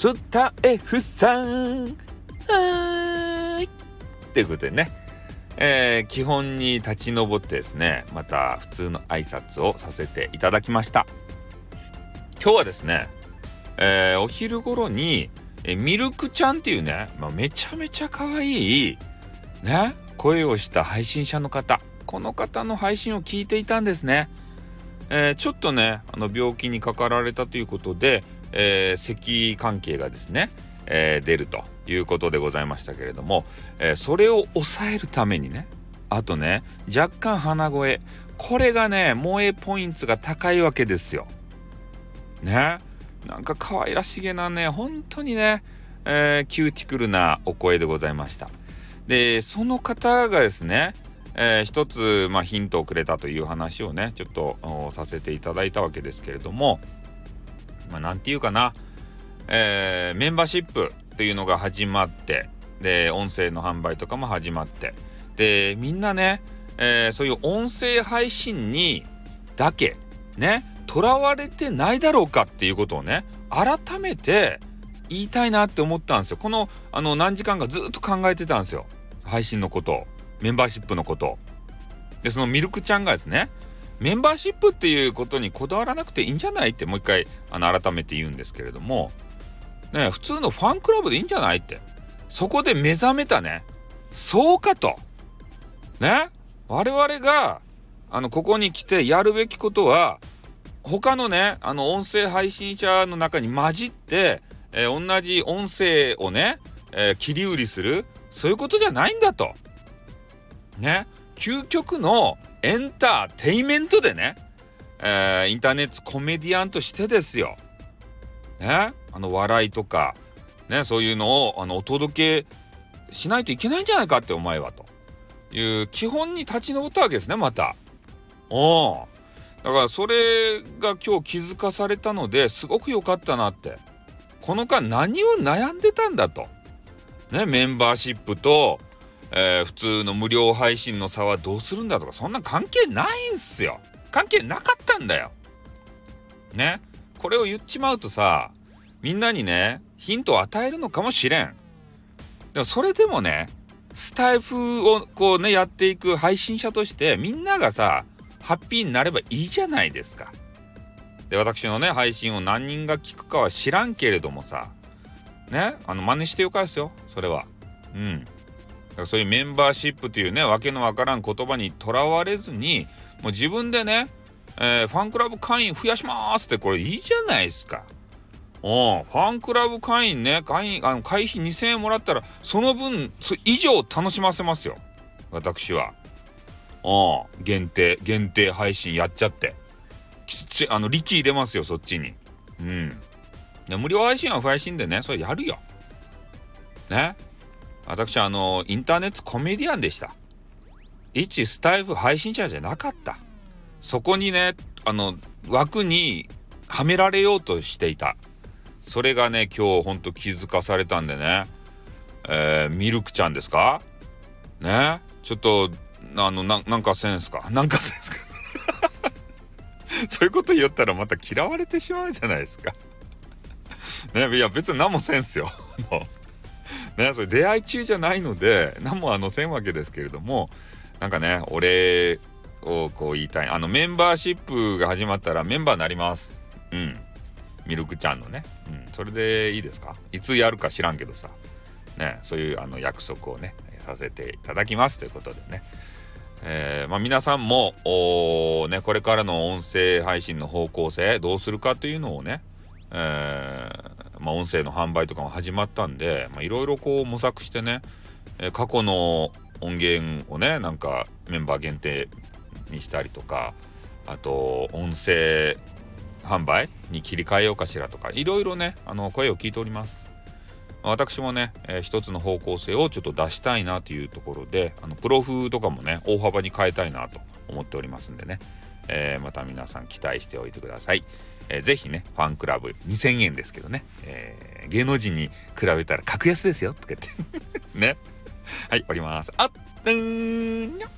スタエフさん。はーい。ということでね、えー、基本に立ち上ってですねまた普通の挨拶をさせていただきました。今日はですね、えー、お昼頃にえミルクちゃんっていうね、まあ、めちゃめちゃ可愛いね声をした配信者の方。この方の配信を聞いていたんですね、えー、ちょっとねあの病気にかかられたということで、えー、咳関係がですね、えー、出るということでございましたけれども、えそれを抑えるためにねあとね若干鼻声これがね萌えポイントが高いわけですよ。ねなんか可愛らしげなね本当にね、えー、キューティクルなお声でございました。でその方がですね、えー、一つ、まあ、ヒントをくれたという話をねちょっとさせていただいたわけですけれどもまあ、なんていうかな、えー、メンバーシップというのが始まってで音声の販売とかも始まって。でみんなね、えー、そういう音声配信にだけねとらわれてないだろうかっていうことをね改めて言いたいなって思ったんですよ。このあの何時間かずっと考えてたんですよ。配信のことメンバーシップのこと。でそのミルクちゃんがですねメンバーシップっていうことにこだわらなくていいんじゃないってもう一回あの改めて言うんですけれども。ね普通のファンクラブでいいんじゃないって。そこで目覚めたね。そうかと。ね。我々があのここに来てやるべきことは他のねあの音声配信者の中に混じって、えー、同じ音声をね、えー、切り売りする。そういうことじゃないんだと。ね。究極のエンターテイメントでね、えー、インターネットコメディアンとしてですよ。ね、あの笑いとか、ね、そういうのをあのお届けしないといけないんじゃないかってお前はという基本に立ち上ったわけですねまた。おだからそれが今日気づかされたのですごく良かったなって。この間何を悩んでたんだと。ね、メンバーシップとえー、普通の無料配信の差はどうするんだとかそんな関係ないんすよ。関係なかったんだよ。ね。これを言っちまうとさみんなにねヒントを与えるのかもしれん。でもそれでもねスタイフをこうねやっていく配信者としてみんながさハッピーになればいいじゃないですか。で私のね配信を何人が聞くかは知らんけれどもさね。あの真似してよかですよそれは。うん。そういうメンバーシップというねわけのわからん言葉にとらわれずにもう自分でね、えー、ファンクラブ会員増やしますってこれいいじゃないですか。おファンクラブ会員ね会員あの会費2000円もらったらその分そ以上楽しませますよ私は。お限定限定配信やっちゃってきちあの力入れますよそっちに。うん。無料配信は不配信でねそれやるよ。ね私あのインターネットコメディアンでした。一スタイフ配信者じゃなかった。そこにねあの枠にはめられようとしていた。それがね今日ほんと気づかされたんでね。えー、ミルクちゃんですか？ね？ちょっとあのなんかせんすか？なんかせんすか？そういうこと言ったらまた嫌われてしまうじゃないですか。ねいや別に何もせんすよ。ね、それ出会い中じゃないので何もあのせんわけですけれどもなんかねお礼をこう言いたい。あのメンバーシップが始まったらメンバーになります。うん。ミルクちゃんのね、うん、それでいいですか？いつやるか知らんけどさ。ねそういうあの約束をねさせていただきますということでね。えー、まあ、皆さんもね、これからの音声配信の方向性どうするかというのをね、えーまあ、音声の販売とかも始まったんでいろいろこう模索してね、え過去の音源をねなんかメンバー限定にしたりとかあと音声販売に切り替えようかしらとかいろいろねあの声を聞いております。私もね、えー、一つの方向性をちょっと出したいなというところであのプロフとかもね大幅に変えたいなと思っておりますんでね、えー、また皆さん期待しておいてください。えー、ぜひね、ファンクラブ2000円ですけどね、えー、芸能人に比べたら格安ですよ、とか言って ね。はい、おります。あっ、うんにょ